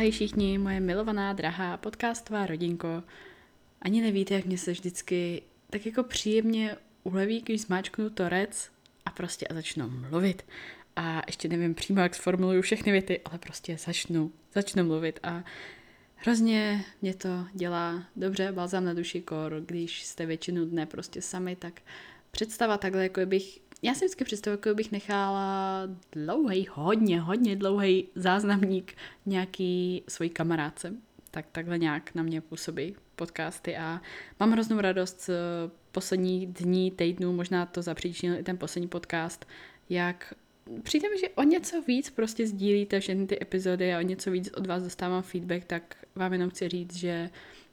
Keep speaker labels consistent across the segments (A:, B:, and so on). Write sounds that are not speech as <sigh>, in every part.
A: Ahoj všichni, moje milovaná, drahá podcastová rodinko. Ani nevíte, jak mě se vždycky tak jako příjemně uleví, když zmáčknu torec a prostě a začnu mluvit. A ještě nevím přímo, jak sformuluju všechny věty, ale prostě začnu, začnu mluvit a hrozně mě to dělá dobře, balzám na duši kor, když jste většinu dne prostě sami, tak představa takhle, jako bych já si vždycky představuji, jako bych nechala dlouhý, hodně, hodně dlouhý záznamník nějaký svojí kamarádce. Tak takhle nějak na mě působí podcasty a mám hroznou radost z posledních dní, týdnů, možná to zapříčinil i ten poslední podcast, jak přijde mi, že o něco víc prostě sdílíte všechny ty epizody a o něco víc od vás dostávám feedback, tak vám jenom chci říct, že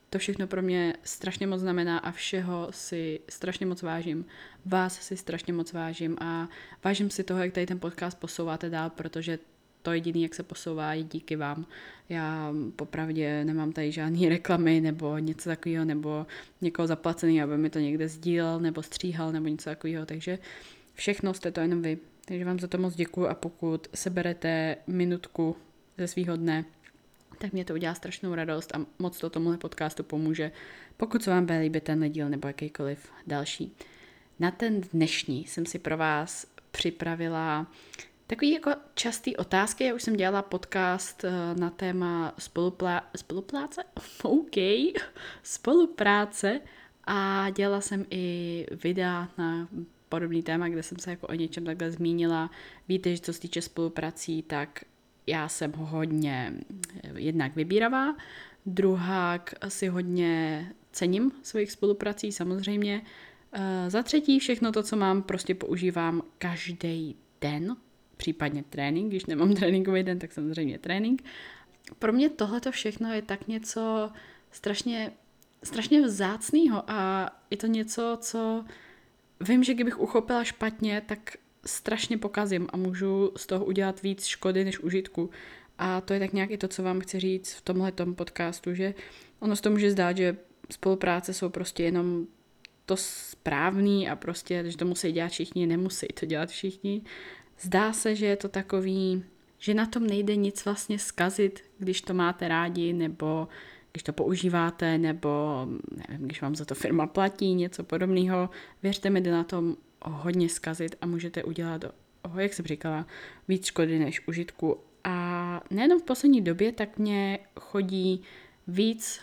A: to všechno pro mě strašně moc znamená a všeho si strašně moc vážím. Vás si strašně moc vážím a vážím si toho, jak tady ten podcast posouváte dál, protože to jediné, jak se posouvá, je díky vám. Já popravdě nemám tady žádné reklamy nebo něco takového, nebo někoho zaplacený, aby mi to někde sdílel nebo stříhal nebo něco takového, takže všechno jste to jenom vy. Takže vám za to moc děkuji a pokud seberete minutku ze svého dne, tak mě to udělá strašnou radost a moc to tomuhle podcastu pomůže, pokud se vám bude líbit ten díl nebo jakýkoliv další. Na ten dnešní jsem si pro vás připravila takový jako častý otázky. Já už jsem dělala podcast eh, na téma spoluplá- spolupráce, <laughs> OK, spolupráce a dělala jsem i videa na podobný téma, kde jsem se jako o něčem takhle zmínila. Víte, že co se týče spoluprací, tak já jsem hodně eh, jednak vybíravá, druhák si hodně cením svých spoluprací samozřejmě. Eh, za třetí všechno to, co mám, prostě používám každý den, případně trénink, když nemám <laughs> tréninkový den, tak samozřejmě trénink. Pro mě tohle všechno je tak něco strašně, strašně vzácného a je to něco, co vím, že kdybych uchopila špatně, tak strašně pokazím a můžu z toho udělat víc škody než užitku. A to je tak nějak i to, co vám chci říct v tomhle podcastu, že ono se to může zdát, že spolupráce jsou prostě jenom to správný a prostě, že to musí dělat všichni, nemusí to dělat všichni. Zdá se, že je to takový, že na tom nejde nic vlastně skazit, když to máte rádi, nebo když to používáte, nebo nevím, když vám za to firma platí, něco podobného. Věřte mi, jde na tom hodně zkazit a můžete udělat, oh, jak jsem říkala, víc škody než užitku. A nejenom v poslední době, tak mě chodí víc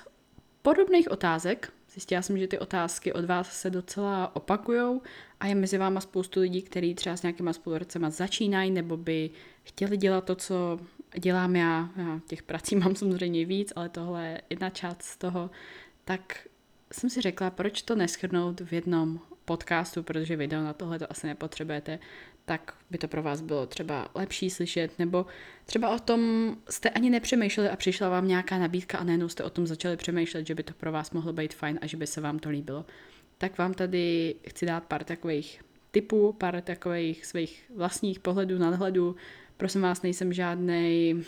A: podobných otázek. Zjistila jsem, že ty otázky od vás se docela opakujou a je mezi váma spoustu lidí, kteří třeba s nějakýma spolupracema začínají nebo by chtěli dělat to, co dělám já. já. Těch prací <laughs> mám samozřejmě víc, ale tohle je jedna část z toho. Tak jsem si řekla, proč to neschrnout v jednom podcastu, protože video na tohle to asi nepotřebujete, tak by to pro vás bylo třeba lepší slyšet, nebo třeba o tom jste ani nepřemýšleli a přišla vám nějaká nabídka a najednou jste o tom začali přemýšlet, že by to pro vás mohlo být fajn a že by se vám to líbilo. Tak vám tady chci dát pár takových typů, pár takových svých vlastních pohledů, nadhledů. Prosím vás, nejsem žádný,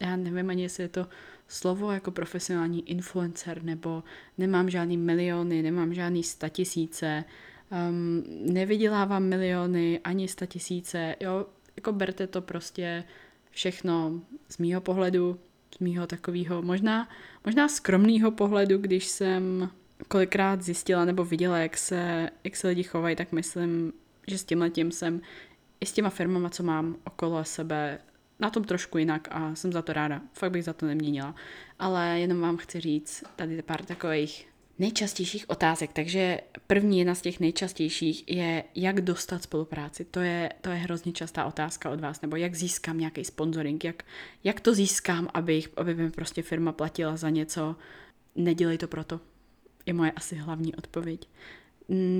A: já nevím ani, jestli je to slovo jako profesionální influencer, nebo nemám žádný miliony, nemám žádný statisíce, um, nevydělávám miliony ani statisíce, jo, jako berte to prostě všechno z mýho pohledu, z mýho takového možná, možná skromného pohledu, když jsem kolikrát zjistila nebo viděla, jak se, jak se lidi chovají, tak myslím, že s tím letím jsem i s těma firmama, co mám okolo sebe, na tom trošku jinak a jsem za to ráda. Fakt bych za to neměnila. Ale jenom vám chci říct tady pár takových nejčastějších otázek. Takže první jedna z těch nejčastějších je, jak dostat spolupráci. To je, to je hrozně častá otázka od vás. Nebo jak získám nějaký sponsoring, jak, jak to získám, aby, aby mi prostě firma platila za něco. Nedělej to proto. Je moje asi hlavní odpověď.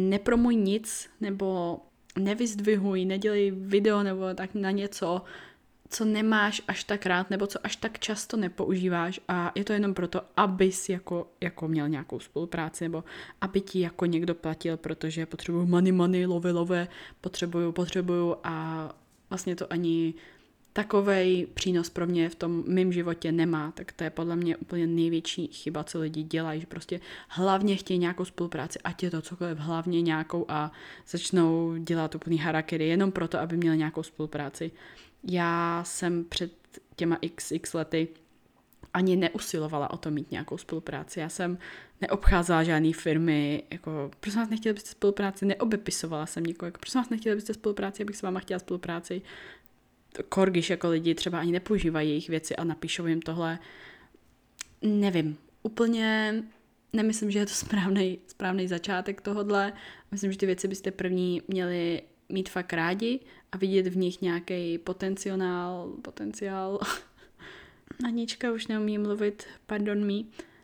A: Nepromuj nic, nebo nevyzdvihuj, nedělej video nebo tak na něco, co nemáš až tak rád nebo co až tak často nepoužíváš a je to jenom proto, abys jako, jako měl nějakou spolupráci nebo aby ti jako někdo platil, protože potřebuju money, money, love, love, potřebuju, potřebuju a vlastně to ani takovej přínos pro mě v tom mém životě nemá, tak to je podle mě úplně největší chyba, co lidi dělají, že prostě hlavně chtějí nějakou spolupráci, ať je to cokoliv, hlavně nějakou a začnou dělat úplný harakiri jenom proto, aby měli nějakou spolupráci. Já jsem před těma xx lety ani neusilovala o to mít nějakou spolupráci. Já jsem neobcházela žádné firmy, jako, prosím vás, nechtěli byste spolupráci, neobepisovala jsem nikoho, jako, prosím vás, nechtěli byste spolupráci, abych s váma chtěla spolupráci. Korgiš jako lidi třeba ani nepoužívají jejich věci a napíšou jim tohle. Nevím, úplně nemyslím, že je to správný, správný začátek tohodle. Myslím, že ty věci byste první měli mít fakt rádi a vidět v nich nějaký potenciál, potenciál. <laughs> Anička už neumí mluvit, pardon me,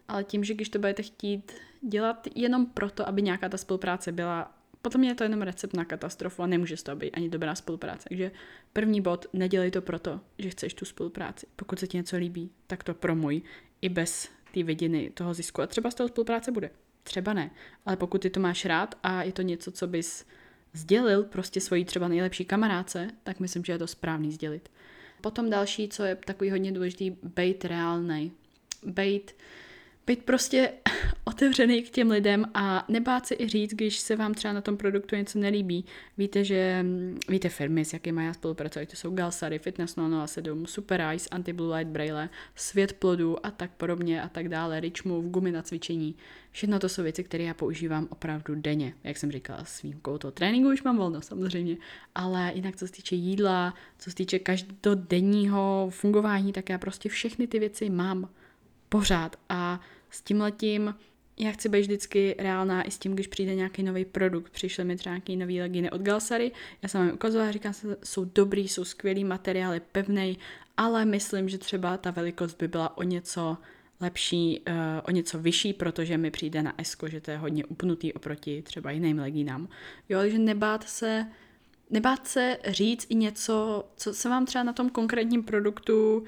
A: ale tím, že když to budete chtít dělat jenom proto, aby nějaká ta spolupráce byla, potom je to jenom recept na katastrofu a nemůže to být ani dobrá spolupráce. Takže první bod, nedělej to proto, že chceš tu spolupráci. Pokud se ti něco líbí, tak to promuj i bez té vidiny toho zisku. A třeba z toho spolupráce bude. Třeba ne. Ale pokud ty to máš rád a je to něco, co bys sdělil prostě svojí třeba nejlepší kamarádce, tak myslím, že je to správný sdělit. Potom další, co je takový hodně důležitý, bejt reálnej. Bejt být prostě <laughs> otevřený k těm lidem a nebát se i říct, když se vám třeba na tom produktu něco nelíbí. Víte, že mm, víte firmy, s jakými já spolupracuji, to jsou Galsary, Fitness 007, Super Ice, Anti-Blue Light Braille, Svět plodů a tak podobně a tak dále, Rich Move, gumy na cvičení. Všechno to jsou věci, které já používám opravdu denně. Jak jsem říkala, s výjimkou toho tréninku už mám volno samozřejmě, ale jinak co se týče jídla, co se týče každodenního fungování, tak já prostě všechny ty věci mám pořád a s tím letím já chci být vždycky reálná i s tím, když přijde nějaký nový produkt. Přišly mi třeba nějaký nový leginy od Galsary, já jsem vám ukazovala, říkám se, jsou dobrý, jsou skvělý materiály, pevný, ale myslím, že třeba ta velikost by byla o něco lepší, uh, o něco vyšší, protože mi přijde na Esko, že to je hodně upnutý oproti třeba jiným legínám. Jo, takže nebát se, nebát se říct i něco, co se vám třeba na tom konkrétním produktu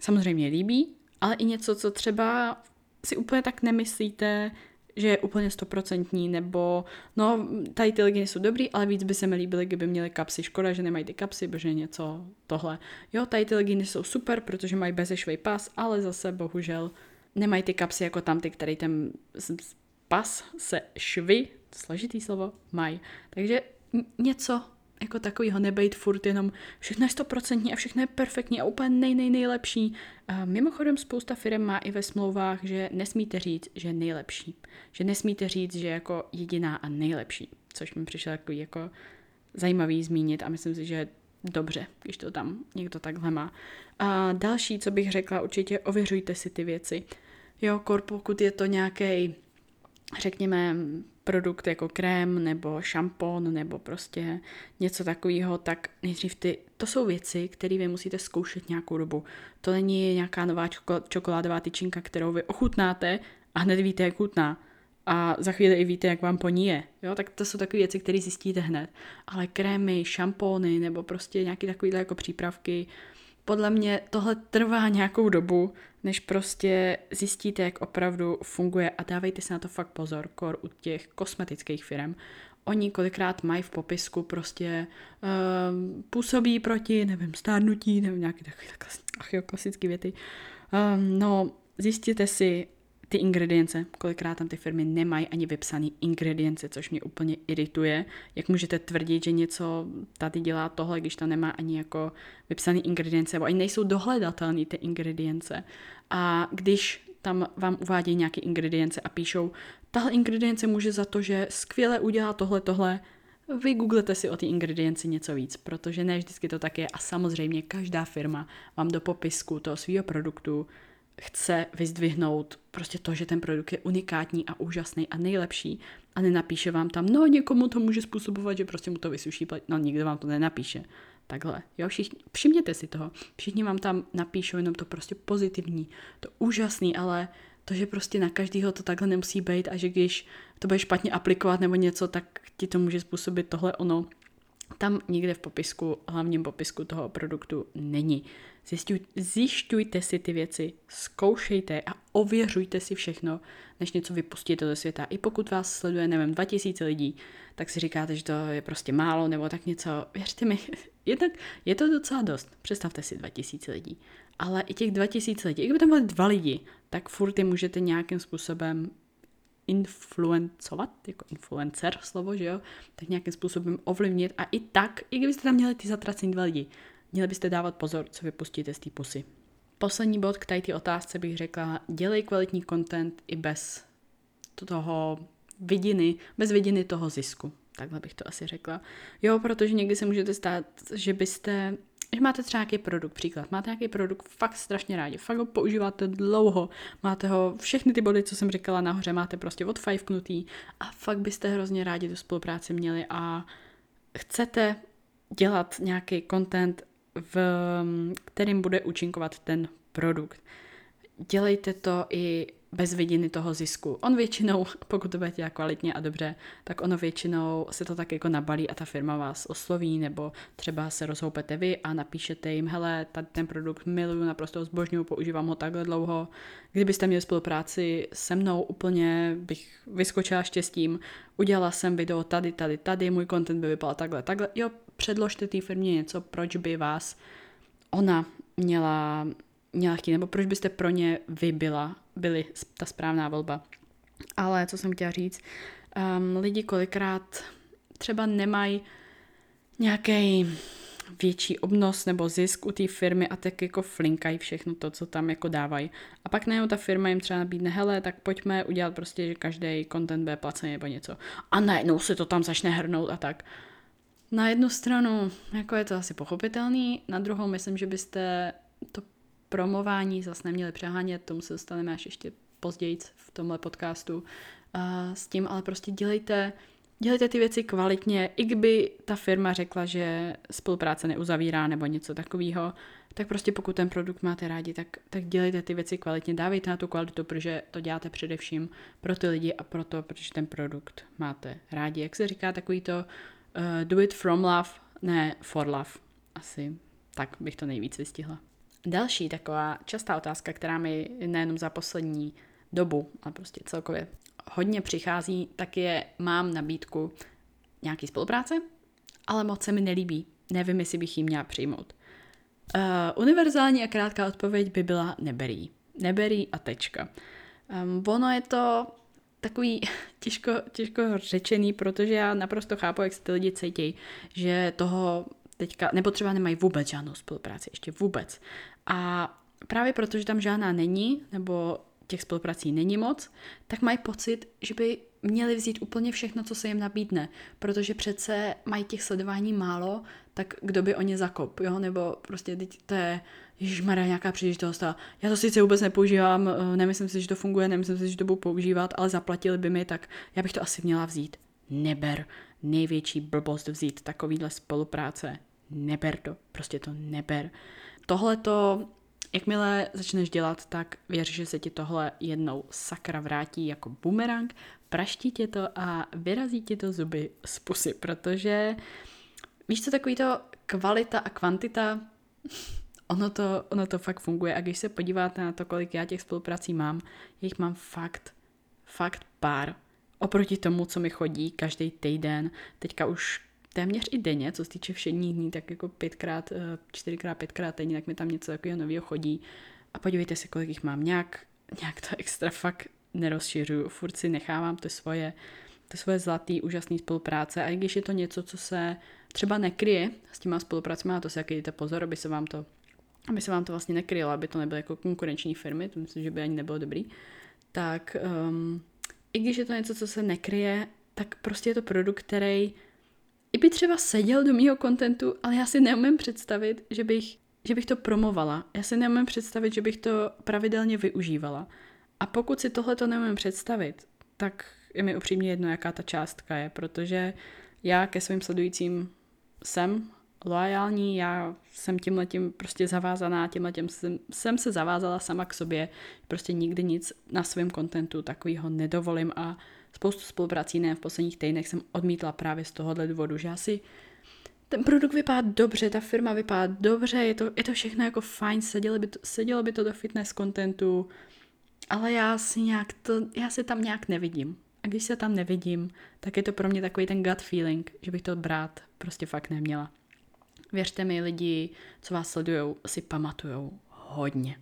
A: samozřejmě líbí, ale i něco, co třeba si úplně tak nemyslíte, že je úplně stoprocentní, nebo no, tady ty leginy jsou dobrý, ale víc by se mi líbily, kdyby měly kapsy. Škoda, že nemají ty kapsy, protože něco tohle. Jo, tady ty leginy jsou super, protože mají bezešvej pas, ale zase bohužel nemají ty kapsy jako tam ty, který ten pas se švy, složitý slovo, mají. Takže něco jako takovýho nebejt furt jenom všechno je stoprocentní a všechno je perfektní a úplně nej, nej, nejlepší. A mimochodem spousta firm má i ve smlouvách, že nesmíte říct, že je nejlepší. Že nesmíte říct, že je jako jediná a nejlepší. Což mi přišlo takový jako zajímavý zmínit a myslím si, že dobře, když to tam někdo takhle má. A další, co bych řekla, určitě ověřujte si ty věci. Jo, kor, pokud je to nějaký, řekněme, produkt jako krém nebo šampon nebo prostě něco takového, tak nejdřív ty, to jsou věci, které vy musíte zkoušet nějakou dobu. To není nějaká nová čokoládová tyčinka, kterou vy ochutnáte a hned víte, jak chutná. A za chvíli i víte, jak vám po ní je. Jo? Tak to jsou takové věci, které zjistíte hned. Ale krémy, šampóny nebo prostě nějaké takovéhle jako přípravky, podle mě tohle trvá nějakou dobu, než prostě zjistíte, jak opravdu funguje a dávejte si na to fakt pozor, kor u těch kosmetických firm. Oni kolikrát mají v popisku prostě uh, působí proti, nevím, stárnutí, nevím, nějaké takové ach jo, klasické věty. Um, no, zjistěte si, ty ingredience, kolikrát tam ty firmy nemají ani vypsané ingredience, což mě úplně irituje. Jak můžete tvrdit, že něco tady dělá tohle, když tam nemá ani jako vypsané ingredience, nebo ani nejsou dohledatelné ty ingredience. A když tam vám uvádí nějaké ingredience a píšou, tahle ingredience může za to, že skvěle udělá tohle, tohle, vy googlete si o ty ingredienci něco víc, protože ne vždycky to tak je a samozřejmě každá firma vám do popisku toho svého produktu chce vyzdvihnout prostě to, že ten produkt je unikátní a úžasný a nejlepší a nenapíše vám tam, no někomu to může způsobovat, že prostě mu to vysuší, no nikdo vám to nenapíše. Takhle, jo, všichni, všimněte si toho. Všichni vám tam napíšou jenom to prostě pozitivní, to úžasný, ale to, že prostě na každého to takhle nemusí být a že když to bude špatně aplikovat nebo něco, tak ti to může způsobit tohle ono. Tam nikde v popisku, hlavním popisku toho produktu není. Zjišťuj, zjišťujte si ty věci, zkoušejte a ověřujte si všechno, než něco vypustíte do světa. I pokud vás sleduje, nevím, 2000 lidí, tak si říkáte, že to je prostě málo nebo tak něco. Věřte mi, <laughs> jednak je to docela dost. Představte si 2000 lidí. Ale i těch 2000 lidí, i kdyby tam byly dva lidi, tak furt je můžete nějakým způsobem influencovat, jako influencer slovo, že jo, tak nějakým způsobem ovlivnit a i tak, i kdybyste tam měli ty zatracení dva lidi, měli byste dávat pozor, co vypustíte z té pusy. Poslední bod k té otázce bych řekla, dělej kvalitní content i bez toho vidiny, bez vidiny toho zisku. Takhle bych to asi řekla. Jo, protože někdy se můžete stát, že byste že máte třeba nějaký produkt, příklad, máte nějaký produkt fakt strašně rádi, fakt ho používáte dlouho, máte ho, všechny ty body, co jsem říkala nahoře, máte prostě od knutý a fakt byste hrozně rádi tu spolupráci měli a chcete dělat nějaký content, v kterým bude účinkovat ten produkt. Dělejte to i bez vidiny toho zisku. On většinou, <laughs> pokud to bude kvalitně a dobře, tak ono většinou se to tak jako nabalí a ta firma vás osloví, nebo třeba se rozhoupete vy a napíšete jim, hele, tady ten produkt miluju, naprosto zbožňuju, používám ho takhle dlouho. Kdybyste měli spolupráci se mnou, úplně bych vyskočila štěstím, udělala jsem video tady, tady, tady, můj content by vypadal takhle, takhle. Jo, předložte té firmě něco, proč by vás ona měla chtít, nebo proč byste pro ně vy byla, byli ta správná volba. Ale co jsem chtěla říct, um, lidi kolikrát třeba nemají nějaký větší obnos nebo zisk u té firmy a tak jako flinkají všechno to, co tam jako dávají. A pak najednou ta firma jim třeba nabídne, hele, tak pojďme udělat prostě, že každý content bude placený nebo něco. A najednou se to tam začne hrnout a tak. Na jednu stranu, jako je to asi pochopitelný, na druhou myslím, že byste to promování zase neměli přehánět, tomu se dostaneme až ještě později v tomhle podcastu uh, s tím, ale prostě dělejte, dělejte ty věci kvalitně, i kdyby ta firma řekla, že spolupráce neuzavírá nebo něco takového, tak prostě pokud ten produkt máte rádi, tak, tak dělejte ty věci kvalitně, dávejte na tu kvalitu, protože to děláte především pro ty lidi a proto, protože ten produkt máte rádi. Jak se říká takový to uh, do it from love, ne for love. Asi tak bych to nejvíc vystihla. Další taková častá otázka, která mi nejenom za poslední dobu, ale prostě celkově hodně přichází, tak je, mám nabídku nějaký spolupráce, ale moc se mi nelíbí. Nevím, jestli bych ji měla přijmout. Uh, univerzální a krátká odpověď by byla neberí. Neberí a tečka. Um, ono je to takový <laughs> těžko, těžko řečený, protože já naprosto chápu, jak se ty lidi cítí, že toho teďka, nebo třeba nemají vůbec žádnou spolupráci, ještě vůbec. A právě protože tam žádná není, nebo těch spoluprací není moc, tak mají pocit, že by měli vzít úplně všechno, co se jim nabídne, protože přece mají těch sledování málo, tak kdo by o ně zakop, jo, nebo prostě teď to je, ježišmarja, nějaká příležitost a já to sice vůbec nepoužívám, eh, nemyslím si, že to funguje, nemyslím si, že to budu používat, ale zaplatili by mi, tak já bych to asi měla vzít. Neber, největší blbost vzít takovýhle spolupráce neber to, prostě to neber. Tohle to, jakmile začneš dělat, tak věř, že se ti tohle jednou sakra vrátí jako bumerang, praští tě to a vyrazí ti to zuby z pusy, protože víš co, takový to kvalita a kvantita, <laughs> ono to, ono to fakt funguje a když se podíváte na to, kolik já těch spoluprací mám, jich mám fakt, fakt pár. Oproti tomu, co mi chodí každý týden, teďka už téměř i denně, co se týče všedních dní, tak jako pětkrát, eh, čtyřikrát, pětkrát denně, tak mi tam něco takového nového chodí. A podívejte se, kolik jich mám. Nějak, nějak to extra fakt nerozšiřuju. Furt si nechávám ty svoje, ty svoje zlatý, úžasné spolupráce. A i když je to něco, co se třeba nekryje s těma spolupracemi, a to si jak dejte pozor, aby se vám to aby se vám to vlastně nekrylo, aby to nebyly jako konkurenční firmy, to myslím, že by ani nebylo dobrý, tak um, i když je to něco, co se nekryje, tak prostě je to produkt, který i by třeba seděl do mýho kontentu, ale já si neumím představit, že bych, že bych to promovala. Já si neumím představit, že bych to pravidelně využívala. A pokud si tohle to neumím představit, tak je mi upřímně jedno, jaká ta částka je, protože já ke svým sledujícím jsem loajální, já jsem tímhletím prostě zavázaná, tímhletím jsem, jsem se zavázala sama k sobě, prostě nikdy nic na svém kontentu takového nedovolím a spoustu spoluprací ne v posledních týdnech jsem odmítla právě z tohohle důvodu, že asi ten produkt vypadá dobře, ta firma vypadá dobře, je to, je to všechno jako fajn, sedělo by, to, sedělo by to do fitness kontentu, ale já si nějak to, já se tam nějak nevidím. A když se tam nevidím, tak je to pro mě takový ten gut feeling, že bych to brát prostě fakt neměla. Věřte mi, lidi, co vás sledují, si pamatujou hodně.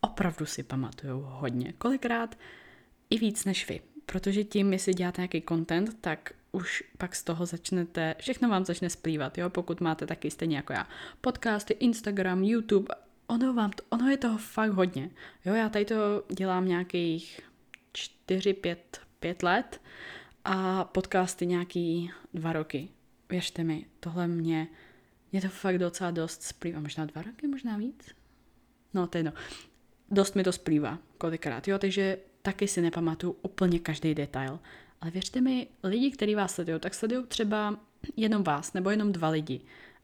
A: Opravdu si pamatujou hodně. Kolikrát i víc než vy protože tím, jestli děláte nějaký content, tak už pak z toho začnete, všechno vám začne splývat, jo, pokud máte taky stejně jako já podcasty, Instagram, YouTube, ono, vám to, ono je toho fakt hodně. Jo, já tady to dělám nějakých 4, 5, 5 let a podcasty nějaký dva roky. Věřte mi, tohle mě, mě to fakt docela dost splývá. Možná dva roky, možná víc? No, to je no. Dost mi to splývá kolikrát, jo, takže taky si nepamatuju úplně každý detail. Ale věřte mi, lidi, kteří vás sledují, tak sledují třeba jenom vás, nebo jenom dva lidi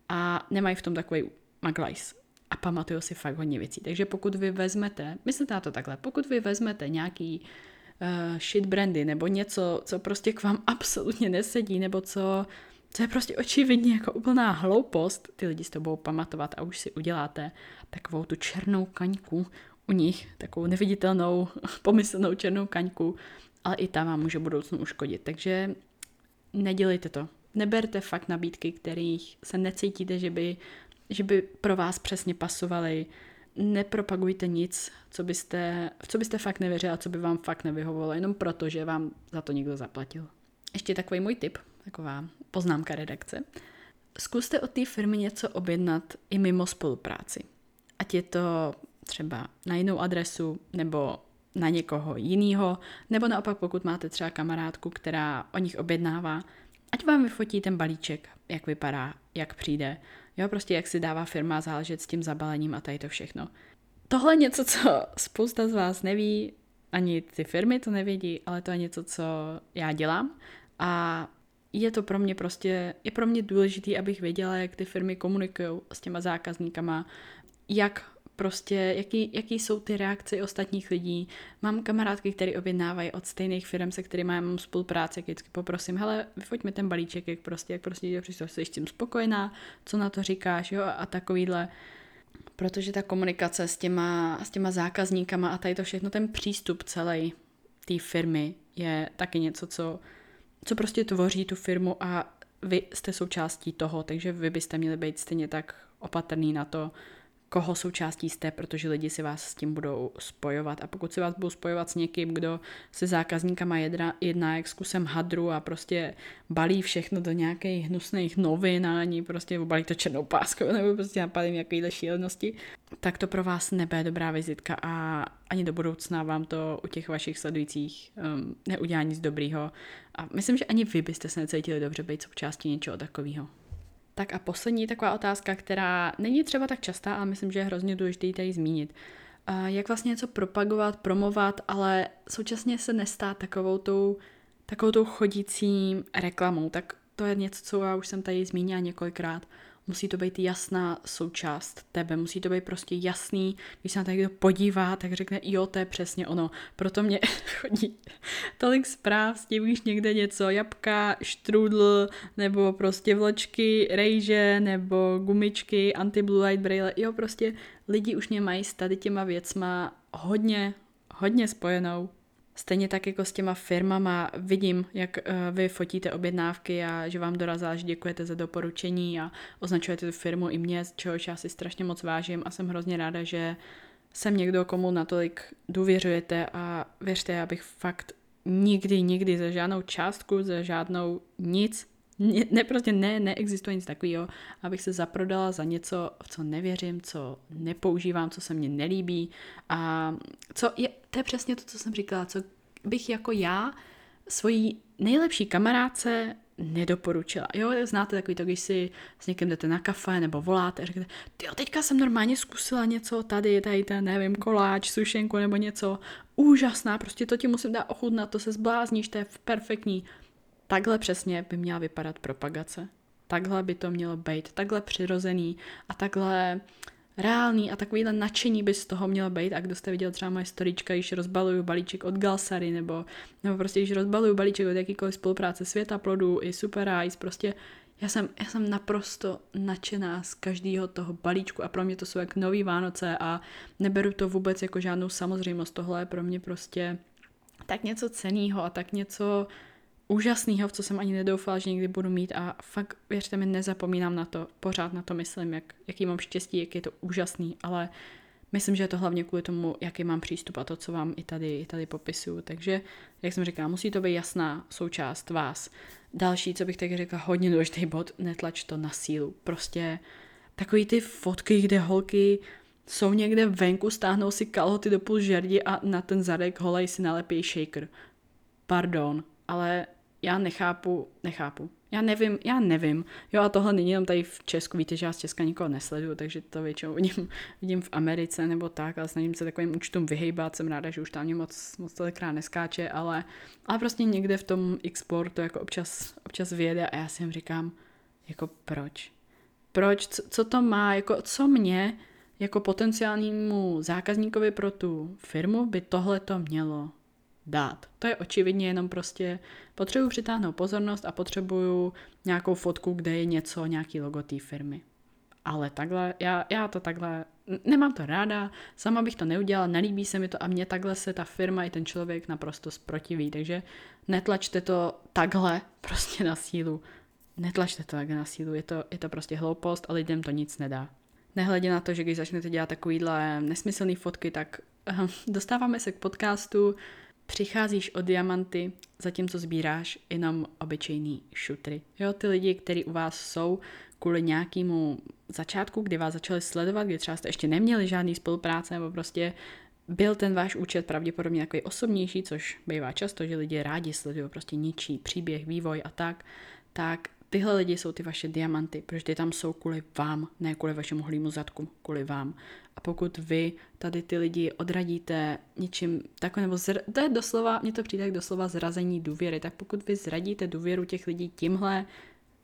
A: a nemají v tom takový maglajs a pamatují si fakt hodně věcí. Takže pokud vy vezmete, myslíte na to takhle, pokud vy vezmete nějaký uh, shit brandy nebo něco, co prostě k vám <laughs> absolutně nesedí, nebo co, co je prostě očividně jako úplná hloupost, ty lidi s to pamatovat a už si uděláte takovou tu černou kaňku u nich, takovou neviditelnou, <laughs> pomyslnou černou kaňku, ale i ta vám může budoucnu uškodit. Takže nedělejte to. Neberte fakt nabídky, kterých se necítíte, že by, že by pro vás přesně pasovaly. Nepropagujte nic, co byste, v co byste fakt nevěřili a co by vám fakt nevyhovovalo, jenom proto, že vám za to někdo zaplatil. Ještě takový můj tip, taková poznámka redakce. Zkuste od té firmy něco objednat i mimo spolupráci. Ať je to třeba na jinou adresu nebo na někoho jiného, nebo naopak pokud máte třeba kamarádku, která o nich objednává, ať vám vyfotí ten balíček, jak vypadá, jak přijde, jo, prostě jak si dává firma záležet s tím zabalením a tady to všechno. Tohle je něco, co spousta z vás neví, ani ty firmy to nevědí, ale to je něco, co já dělám a je to pro mě prostě, je pro mě důležitý, abych věděla, jak ty firmy komunikují s těma zákazníkama, jak prostě, jaký, jaký jsou ty reakce ostatních lidí. Mám kamarádky, které objednávají od stejných firm, se kterými mám spolupráci, jak vždycky poprosím, hele, vyfoťme ten balíček, jak prostě, jak prostě jde příště, jsi s tím spokojená, co na to říkáš, jo, a takovýhle. Protože ta komunikace s těma, s těma zákazníkama a tady to všechno, ten přístup celé té firmy je taky něco, co, co prostě tvoří tu firmu a vy jste součástí toho, takže vy byste měli být stejně tak opatrný na to, koho součástí jste, protože lidi si vás s tím budou spojovat. A pokud si vás budou spojovat s někým, kdo se zákazníkama jedná, jedná jak s kusem hadru a prostě balí všechno do nějakých hnusných novin a ani prostě obalí to černou páskou <laughs> nebo prostě napadím nějakéhle šílenosti, tak to pro vás nebude dobrá vizitka a ani do budoucna vám to u těch vašich sledujících um, neudělá nic dobrýho. A myslím, že ani vy byste se necítili dobře být součástí něčeho takového. Tak a poslední taková otázka, která není třeba tak častá, ale myslím, že je hrozně důležité tady zmínit. Jak vlastně něco propagovat, promovat, ale současně se nestát takovou tou, takovou tou chodící reklamou. Tak to je něco, co já už jsem tady zmínila několikrát. Musí to být jasná součást tebe, musí to být prostě jasný, když se na to někdo podívá, tak řekne, jo, to je přesně ono. Proto mě <laughs> chodí tolik zpráv s tím, když někde něco, jabka, štrudl, nebo prostě vločky, rejže, nebo gumičky, anti-blue light braille, jo, prostě lidi už mě mají s tady těma věcma hodně, hodně spojenou. Stejně tak jako s těma firmama vidím, jak uh, vy fotíte objednávky a že vám dorazá, že děkujete za doporučení a označujete tu firmu i mě, z čehož já si strašně moc vážím a jsem hrozně ráda, že jsem někdo, komu natolik důvěřujete a věřte, já bych fakt nikdy, nikdy za žádnou částku, za žádnou nic, ne, prostě ne, neexistuje nic takového, abych se zaprodala za něco, v co nevěřím, co nepoužívám, co se mně nelíbí a co je, to je přesně to, co jsem říkala, co bych jako já svojí nejlepší kamarádce nedoporučila. Jo, znáte takový to, když si s někým jdete na kafe nebo voláte a řeknete, ty teďka jsem normálně zkusila něco tady, tady ten, nevím, koláč, sušenku nebo něco, úžasná, prostě to ti musím dát ochutnat, to se zblázníš, to je perfektní. Takhle přesně by měla vypadat propagace. Takhle by to mělo být, takhle přirozený a takhle reálný a takovýhle nadšení by z toho mělo být. A kdo jste viděl třeba moje storička, když rozbaluju balíček od Galsary, nebo, nebo prostě když rozbaluju balíček od jakýkoliv spolupráce Světa plodů i Super Ice, prostě já jsem, já jsem naprosto nadšená z každého toho balíčku a pro mě to jsou jak nový Vánoce a neberu to vůbec jako žádnou samozřejmost. Tohle je pro mě prostě tak něco ceného a tak něco úžasného, v co jsem ani nedoufala, že někdy budu mít a fakt, věřte mi, nezapomínám na to, pořád na to myslím, jak, jaký mám štěstí, jak je to úžasný, ale myslím, že je to hlavně kvůli tomu, jaký mám přístup a to, co vám i tady, i tady popisuju. Takže, jak jsem říkala, musí to být jasná součást vás. Další, co bych tak řekla, hodně důležitý bod, netlač to na sílu. Prostě takový ty fotky, kde holky jsou někde venku, stáhnou si kalhoty do půl žerdi a na ten zadek holej si nalepí shaker. Pardon, ale já nechápu, nechápu. Já nevím, já nevím. Jo a tohle není jenom tady v Česku, víte, že já z Česka nikoho nesleduju, takže to většinou vidím, <laughs> vidím v Americe nebo tak, ale snažím se takovým účtům vyhejbat, jsem ráda, že už tam mě moc, moc tolikrát neskáče, ale, ale prostě někde v tom exportu jako občas, občas vyjede a já si jim říkám, jako proč? Proč? Co, co to má? Jako co mě jako potenciálnímu zákazníkovi pro tu firmu by tohle to mělo dát. To je očividně jenom prostě potřebuji přitáhnout pozornost a potřebuju nějakou fotku, kde je něco, nějaký logo té firmy. Ale takhle, já, já to takhle, nemám to ráda, sama bych to neudělala, nelíbí se mi to a mně takhle se ta firma i ten člověk naprosto zprotiví, takže netlačte to takhle prostě na sílu. Netlačte to takhle na sílu, je to, je to prostě hloupost a lidem to nic nedá. Nehledě na to, že když začnete dělat takovýhle nesmyslné fotky, tak uh, dostáváme se k podcastu, přicházíš o diamanty, zatímco sbíráš jenom obyčejný šutry. Jo, ty lidi, kteří u vás jsou kvůli nějakému začátku, kdy vás začali sledovat, kdy třeba jste ještě neměli žádný spolupráce, nebo prostě byl ten váš účet pravděpodobně takový osobnější, což bývá často, že lidi rádi sledují prostě ničí příběh, vývoj a tak, tak tyhle lidi jsou ty vaše diamanty, protože ty tam jsou kvůli vám, ne kvůli vašemu hlímu zadku, kvůli vám. A pokud vy tady ty lidi odradíte něčím takovým, nebo zr- to je doslova, mně to přijde jak doslova zrazení důvěry, tak pokud vy zradíte důvěru těch lidí tímhle,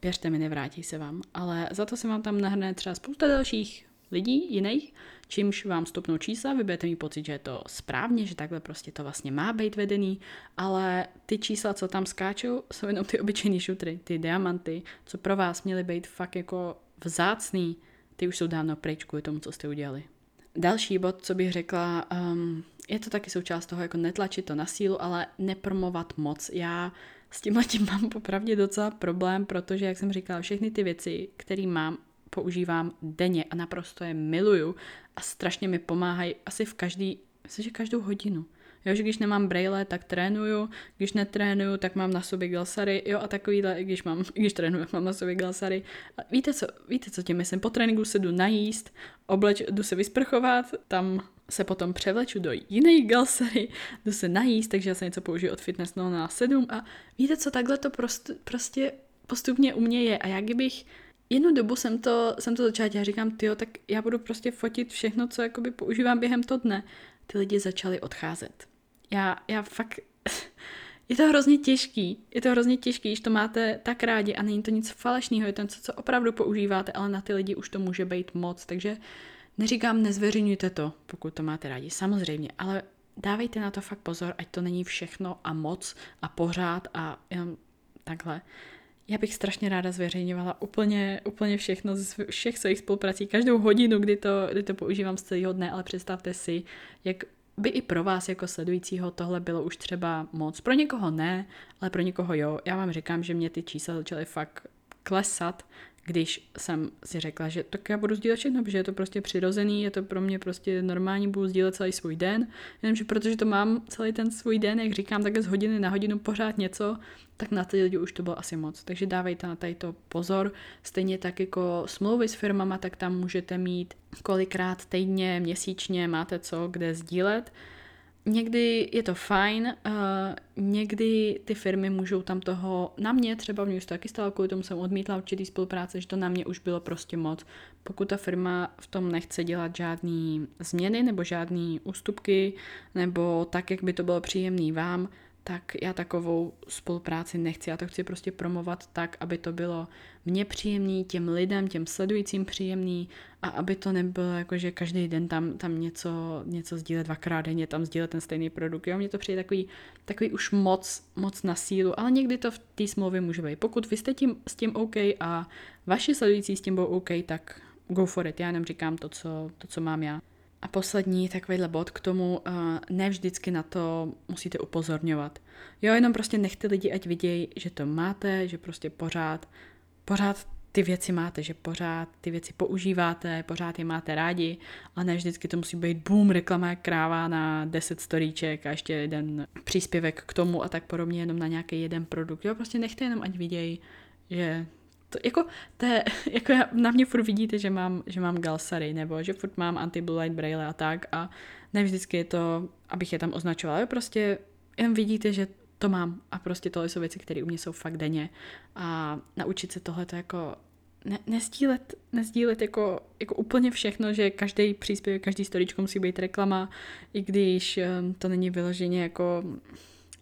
A: věřte mi, nevrátí se vám. Ale za to se vám tam nahrne třeba spousta dalších lidí jiných, čímž vám stupnou čísla, vy budete mít pocit, že je to správně, že takhle prostě to vlastně má být vedený, ale ty čísla, co tam skáčou, jsou jenom ty obyčejné šutry, ty diamanty, co pro vás měly být fakt jako vzácný, ty už jsou dávno pryč kvůli tomu, co jste udělali. Další bod, co bych řekla, um, je to taky součást toho, jako netlačit to na sílu, ale nepromovat moc. Já s tím tím mám <laughs> popravdě docela problém, protože, jak jsem říkala, všechny ty věci, které mám, používám denně a naprosto je miluju a strašně mi pomáhají asi v každý, myslím, že každou hodinu. Jo, že když nemám braille, tak trénuju, když netrénuju, tak mám na sobě glosary, jo a takovýhle, když, mám, <laughs> když trénuju, mám na sobě glosary. A víte co, víte co tím myslím, po tréninku se jdu najíst, obleč, jdu se vysprchovat, tam se potom převleču do jiné glosary, jdu se najíst, takže já se něco použiju od Fitness na 7 a víte co, takhle to prost, prostě postupně u mě je a jak kdybych jednu dobu jsem to, jsem to začala dělat, říkám, ty tak já budu prostě fotit všechno, co jakoby používám během toho dne. Ty lidi začali odcházet. Já, já fakt, <laughs> je to hrozně těžký, je to hrozně těžký, když to máte tak rádi a není to nic falešného, je to něco, co opravdu používáte, ale na ty lidi už to může být moc, takže neříkám, nezveřejňujte to, pokud to máte rádi, samozřejmě, ale dávejte na to fakt pozor, ať to není všechno a moc a pořád a jenom takhle. Já bych strašně ráda zveřejňovala úplně, úplně všechno z všech svých spoluprací, každou hodinu, kdy to, kdy to používám z celého dne, ale představte si, jak by i pro vás jako sledujícího tohle bylo už třeba moc. Pro někoho ne, ale pro někoho jo. Já vám říkám, že mě ty čísla začaly fakt klesat když jsem si řekla, že tak já budu sdílet všechno, protože je to prostě přirozený, je to pro mě prostě normální, budu sdílet celý svůj den, jenomže protože to mám celý ten svůj den, jak říkám, tak z hodiny na hodinu pořád něco, tak na ty lidi už to bylo asi moc. Takže dávejte na tady to pozor. Stejně tak jako smlouvy s firmama, tak tam můžete mít kolikrát týdně, měsíčně, máte co kde sdílet, Někdy je to fajn, uh, někdy ty firmy můžou tam toho, na mě třeba, už to taky stalo, kvůli tomu jsem odmítla určitý spolupráce, že to na mě už bylo prostě moc. Pokud ta firma v tom nechce dělat žádný změny nebo žádný ústupky, nebo tak, jak by to bylo příjemný vám, tak já takovou spolupráci nechci. Já to chci prostě promovat tak, aby to bylo mně příjemný, těm lidem, těm sledujícím příjemný a aby to nebylo jako, že každý den tam, tam něco, něco sdílet dvakrát denně, tam sdílet ten stejný produkt. Jo, mně to přijde takový, takový už moc, moc na sílu, ale někdy to v té smlouvě může být. Pokud vy jste tím, s tím OK a vaši sledující s tím budou OK, tak go for it. Já jenom říkám to, co, to, co mám já. A poslední takovýhle bod k tomu, uh, ne vždycky na to musíte upozorňovat. Jo, jenom prostě nechte lidi, ať vidějí, že to máte, že prostě pořád, pořád ty věci máte, že pořád ty věci používáte, pořád je máte rádi a ne vždycky to musí být boom, reklama jak kráva na 10 storíček a ještě jeden příspěvek k tomu a tak podobně, jenom na nějaký jeden produkt. Jo, prostě nechte jenom, ať vidějí, že to, jako, to je, <laughs> jako na mě furt vidíte, že mám, že mám galsary, nebo že furt mám anti-blue light braille a tak a ne vždycky je to, abych je tam označovala, ale prostě jen vidíte, že to mám a prostě tohle jsou věci, které u mě jsou fakt denně. A naučit se tohle to jako ne, nezdílet, nezdílet jako, jako úplně všechno, že každý příspěvek, každý storičko musí být reklama, i když um, to není vyloženě jako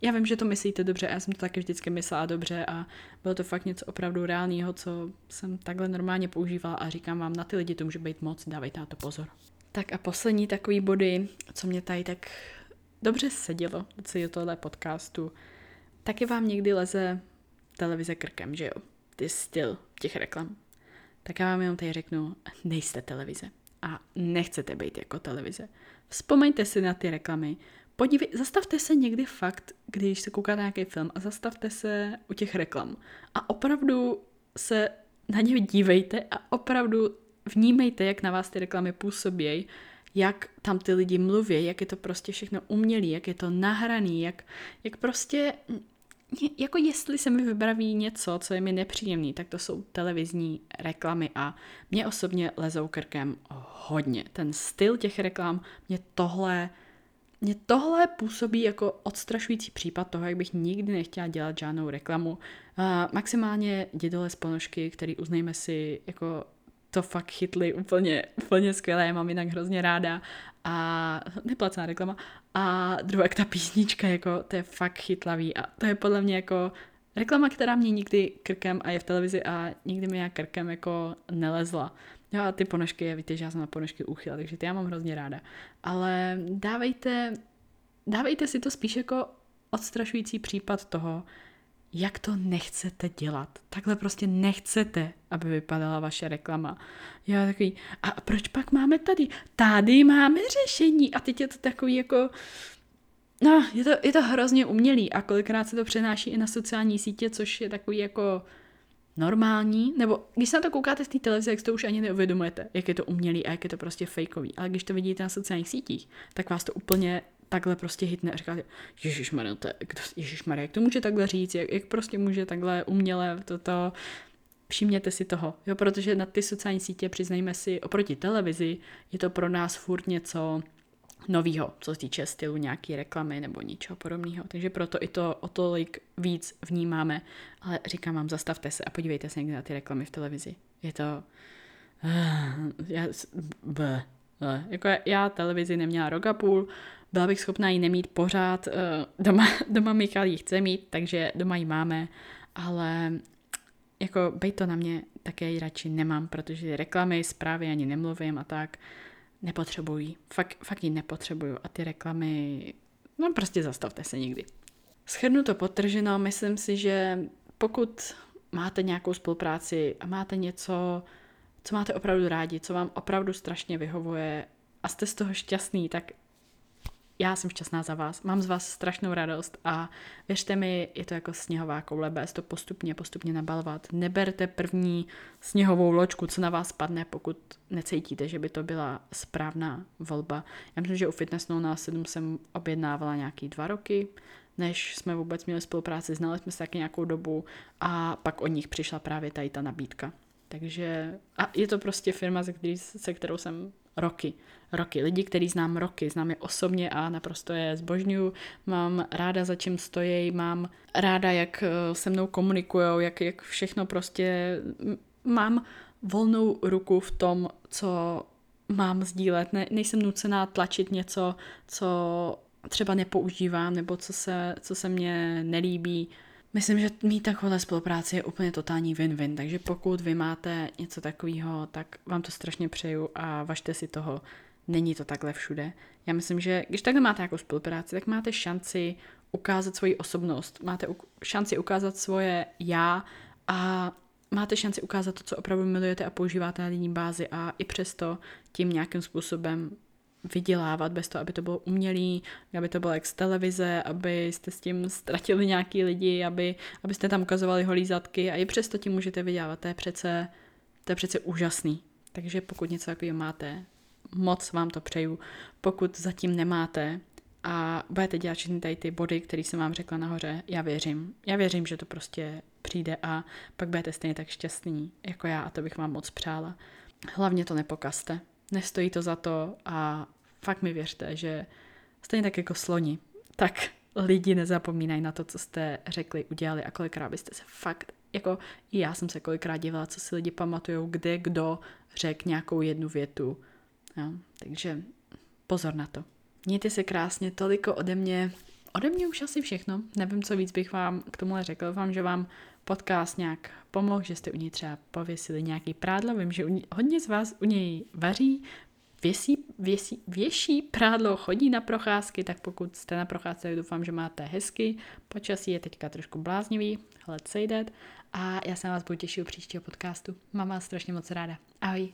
A: já vím, že to myslíte dobře, já jsem to taky vždycky myslela dobře a bylo to fakt něco opravdu reálného, co jsem takhle normálně používala a říkám vám, na ty lidi to může být moc, dávejte na to pozor. Tak a poslední takový body, co mě tady tak dobře sedělo do tohle podcastu, taky vám někdy leze televize krkem, že jo? Ty styl těch reklam. Tak já vám jenom tady řeknu, nejste televize a nechcete být jako televize. Vzpomeňte si na ty reklamy, podívej, zastavte se někdy fakt, když se koukáte na nějaký film a zastavte se u těch reklam a opravdu se na ně dívejte a opravdu vnímejte, jak na vás ty reklamy působí, jak tam ty lidi mluví, jak je to prostě všechno umělý, jak je to nahraný, jak, jak prostě, jako jestli se mi vybraví něco, co je mi nepříjemný, tak to jsou televizní reklamy a mě osobně lezou krkem hodně. Ten styl těch reklam mě tohle mě tohle působí jako odstrašující případ toho, jak bych nikdy nechtěla dělat žádnou reklamu. Uh, maximálně dědole z ponožky, který uznejme si jako to fakt chytli úplně, úplně skvěle, já mám jinak hrozně ráda a neplacená reklama a druhá ta písnička, jako to je fakt chytlavý a to je podle mě jako reklama, která mě nikdy krkem a je v televizi a nikdy mi já krkem jako nelezla. Jo a ty ponožky, víte, že já jsem na ponožky uchyla, takže ty já mám hrozně ráda. Ale dávejte, dávejte si to spíš jako odstrašující případ toho, jak to nechcete dělat. Takhle prostě nechcete, aby vypadala vaše reklama. Jo, takový, a proč pak máme tady? Tady máme řešení. A teď je to takový jako, no, je to, je to hrozně umělý a kolikrát se to přenáší i na sociální sítě, což je takový jako normální, nebo když se na to koukáte z té televize, jak to už ani neuvědomujete, jak je to umělý a jak je to prostě fejkový. Ale když to vidíte na sociálních sítích, tak vás to úplně takhle prostě hitne a říkáte, ježišmarja, to, ježišmarja, jak to může takhle říct, jak, jak prostě může takhle uměle toto, všimněte si toho, jo, protože na ty sociální sítě, přiznejme si, oproti televizi, je to pro nás furt něco novýho, co se týče stylu nějaký reklamy nebo něčeho podobného. Takže proto i to o tolik víc vnímáme. Ale říkám vám, zastavte se a podívejte se někdy na ty reklamy v televizi. Je to... <sighs> Já, b, jako já televizi neměla rok a půl, byla bych schopná ji nemít pořád. Eh, doma, <laughs> doma Michal ji chce mít, takže doma ji máme, ale jako bejt to na mě také ji radši nemám, protože reklamy, zprávy ani nemluvím a tak nepotřebují. Fakt, fakt ji nepotřebuju a ty reklamy, no prostě zastavte se někdy. Schrnu to potrženo, myslím si, že pokud máte nějakou spolupráci a máte něco, co máte opravdu rádi, co vám opravdu strašně vyhovuje a jste z toho šťastný, tak já jsem šťastná za vás, mám z vás strašnou radost a věřte mi, je to jako sněhová koule, bez to postupně, postupně nabalovat. Neberte první sněhovou loďku, co na vás padne, pokud necítíte, že by to byla správná volba. Já myslím, že u Fitness No na 7 jsem objednávala nějaký dva roky, než jsme vůbec měli spolupráci, znali jsme se taky nějakou dobu a pak od nich přišla právě tady ta nabídka. Takže a je to prostě firma, se, který, se kterou jsem roky. Roky. Lidi, který znám roky, znám je osobně a naprosto je zbožňuju. Mám ráda, za čím stojí, mám ráda, jak eh, se mnou komunikují, jak, jak všechno prostě... Mám volnou ruku v tom, co mám sdílet. Ne, nejsem nucená tlačit něco, co třeba nepoužívám, nebo co se, co se mně nelíbí. Myslím, že mít takovouhle spolupráci je úplně totální win-win, takže pokud vy máte něco takového, tak vám to strašně přeju a važte si toho. Není to takhle všude. Já myslím, že když takhle máte nějakou spolupráci, tak máte šanci ukázat svoji osobnost, máte šanci ukázat svoje já a máte šanci ukázat to, co opravdu milujete a používáte na denní bázi a i přesto tím nějakým způsobem vydělávat bez toho, aby to bylo umělý, aby to bylo jak z televize, abyste s tím ztratili nějaký lidi, aby, abyste tam ukazovali holí zadky a i přesto tím můžete vydělávat. To je přece, to je přece úžasný. Takže pokud něco takového máte, moc vám to přeju. Pokud zatím nemáte, a budete dělat všechny tady ty body, které jsem vám řekla nahoře, já věřím. Já věřím, že to prostě přijde a pak budete stejně tak šťastní jako já a to bych vám moc přála. Hlavně to nepokazte. Nestojí to za to a fakt mi věřte, že stejně tak jako sloni, tak lidi nezapomínají na to, co jste řekli, udělali a kolikrát byste se fakt, jako i já jsem se kolikrát dívala, co si lidi pamatují, kde kdo řekl nějakou jednu větu. Jo, takže pozor na to. Mějte se krásně, toliko ode mě. Ode mě už asi všechno. Nevím, co víc bych vám k tomu řekl. Doufám, že vám podcast nějak pomohl, že jste u něj třeba pověsili nějaký prádlo. Vím, že u hodně z vás u něj vaří, věsí, věsí, věší prádlo, chodí na procházky, tak pokud jste na procházce, doufám, že máte hezky. Počasí je teďka trošku bláznivý, let's say that. A já se na vás budu těšit u příštího podcastu. Mám vás strašně moc ráda. Ahoj.